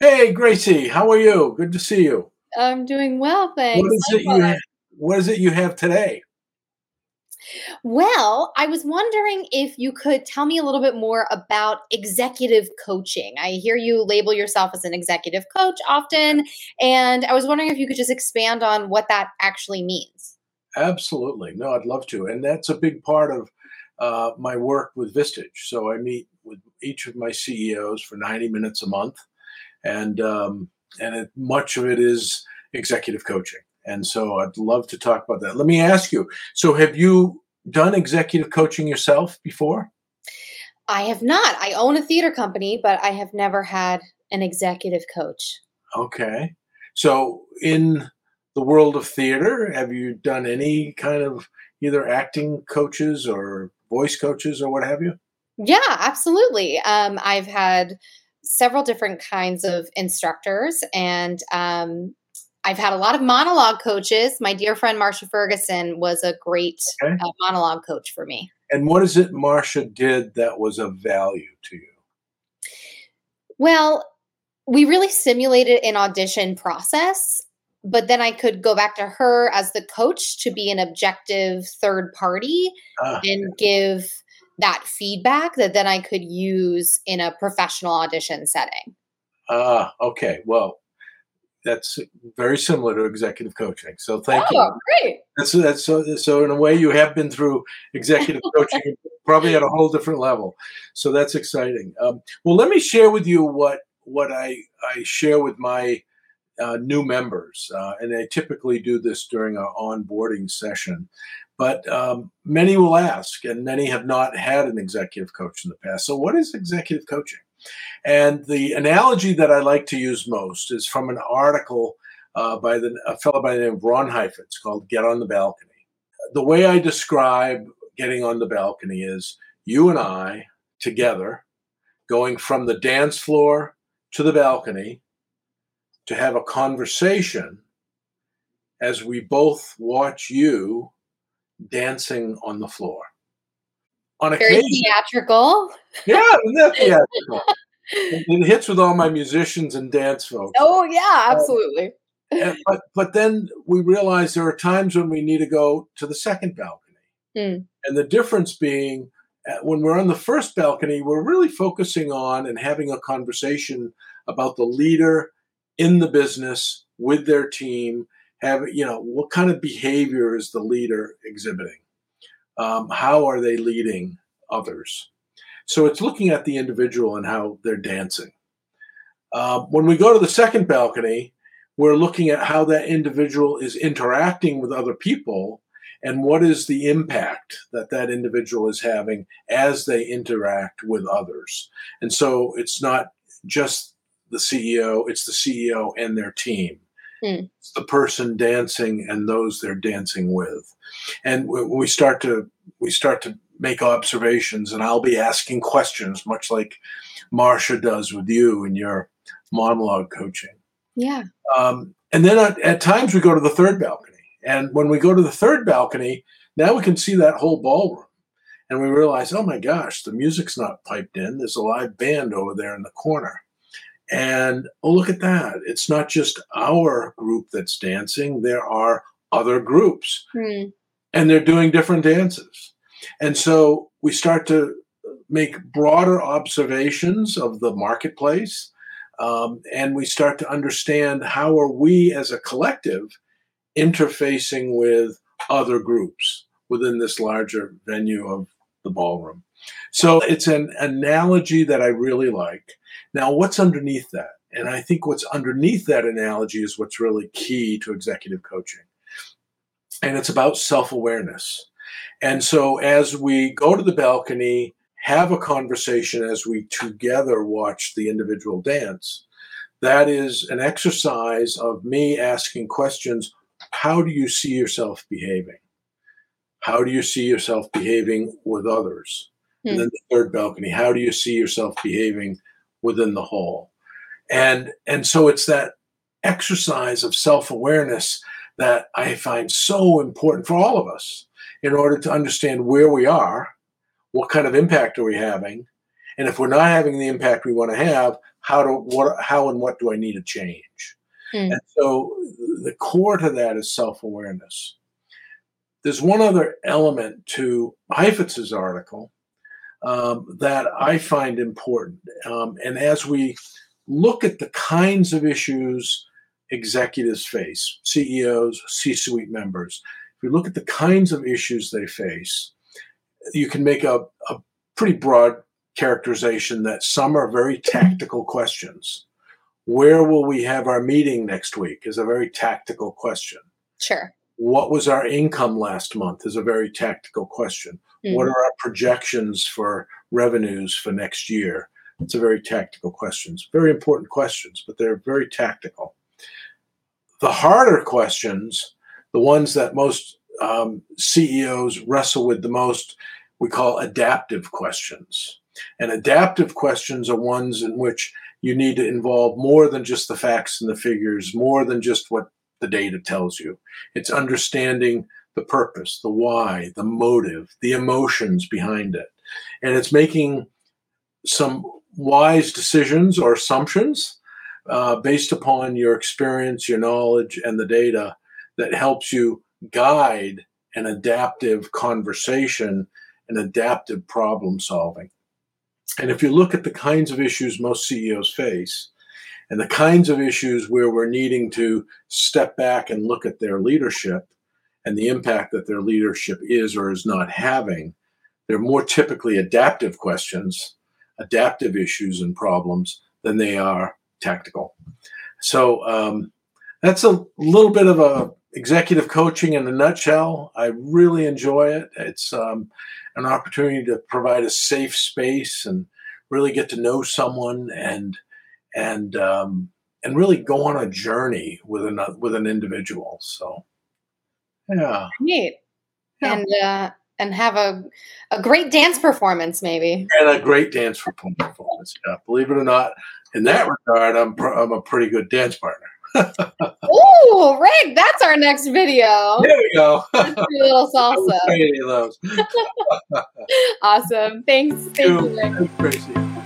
Hey, Gracie, how are you? Good to see you. I'm doing well, thanks. What is it you have, What is it you have today? Well, I was wondering if you could tell me a little bit more about executive coaching. I hear you label yourself as an executive coach often, and I was wondering if you could just expand on what that actually means. Absolutely. No, I'd love to. And that's a big part of uh, my work with Vistage. So I meet with each of my CEOs for 90 minutes a month, and um, and it, much of it is executive coaching. And so I'd love to talk about that. Let me ask you. So have you done executive coaching yourself before? I have not. I own a theater company, but I have never had an executive coach. Okay. So in the world of theater, have you done any kind of either acting coaches or voice coaches or what have you? Yeah, absolutely. Um, I've had several different kinds of instructors, and um, I've had a lot of monologue coaches. My dear friend Marsha Ferguson was a great okay. uh, monologue coach for me. And what is it Marsha did that was of value to you? Well, we really simulated an audition process, but then I could go back to her as the coach to be an objective third party ah, and give that feedback that then I could use in a professional audition setting. Ah, okay. Well, that's very similar to executive coaching. So thank oh, you. Great. That's that's so so in a way you have been through executive coaching probably at a whole different level. So that's exciting. Um, well, let me share with you what what I I share with my uh, new members, uh, and I typically do this during our onboarding session. But um, many will ask, and many have not had an executive coach in the past. So, what is executive coaching? And the analogy that I like to use most is from an article uh, by the, a fellow by the name of Ron Heifetz called Get on the Balcony. The way I describe getting on the balcony is you and I together going from the dance floor to the balcony to have a conversation as we both watch you dancing on the floor. On Very occasion, theatrical. Yeah, that theatrical. it hits with all my musicians and dance folks. Oh yeah, absolutely. and, but but then we realize there are times when we need to go to the second balcony, mm. and the difference being uh, when we're on the first balcony, we're really focusing on and having a conversation about the leader in the business with their team. Have you know what kind of behavior is the leader exhibiting? Um, how are they leading others? So it's looking at the individual and how they're dancing. Uh, when we go to the second balcony, we're looking at how that individual is interacting with other people and what is the impact that that individual is having as they interact with others. And so it's not just the CEO, it's the CEO and their team. Mm. It's the person dancing and those they're dancing with. And when we start to we start to make observations and I'll be asking questions, much like Marsha does with you in your monologue coaching. Yeah. Um, and then at, at, times we go to the third balcony. And when we go to the third balcony, now we can see that whole ballroom. And we realize, oh my gosh, the music's not piped in. There's a live band over there in the corner. And oh, look at that. It's not just our group that's dancing, there are other groups. Hmm. And they're doing different dances. And so we start to make broader observations of the marketplace. Um, and we start to understand how are we as a collective interfacing with other groups within this larger venue of the ballroom. So it's an analogy that I really like. Now, what's underneath that? And I think what's underneath that analogy is what's really key to executive coaching. And it's about self awareness. And so as we go to the balcony, have a conversation as we together watch the individual dance, that is an exercise of me asking questions how do you see yourself behaving? How do you see yourself behaving with others? Hmm. And then the third balcony, how do you see yourself behaving within the whole And and so it's that exercise of self-awareness that I find so important for all of us in order to understand where we are, what kind of impact are we having, and if we're not having the impact we want to have, how to what how and what do I need to change? Mm. And so the core to that is self-awareness. There's one other element to Heifetz's article um, that I find important. Um, and as we look at the kinds of issues executives face, CEOs, C suite members, if you look at the kinds of issues they face, you can make a, a pretty broad characterization that some are very tactical questions. Where will we have our meeting next week is a very tactical question. Sure. What was our income last month is a very tactical question. Mm-hmm. What are our projections for revenues for next year? It's a very tactical questions. Very important questions, but they're very tactical. The harder questions, the ones that most um, CEOs wrestle with the most, we call adaptive questions. And adaptive questions are ones in which you need to involve more than just the facts and the figures, more than just what the data tells you. It's understanding the purpose, the why, the motive, the emotions behind it. And it's making some wise decisions or assumptions uh, based upon your experience, your knowledge, and the data that helps you guide an adaptive conversation and adaptive problem solving. And if you look at the kinds of issues most CEOs face, and the kinds of issues where we're needing to step back and look at their leadership and the impact that their leadership is or is not having, they're more typically adaptive questions, adaptive issues and problems than they are tactical. So um, that's a little bit of a executive coaching in a nutshell. I really enjoy it. It's um, an opportunity to provide a safe space and really get to know someone and and um, and really go on a journey with an with an individual. So, yeah, neat, yeah. and uh, and have a a great dance performance, maybe, and a great dance performance. Yeah, believe it or not, in that regard, I'm I'm a pretty good dance partner. oh, Rick, that's our next video. There we go. a little salsa. Any of those. awesome. Thanks. Thank you, Rick.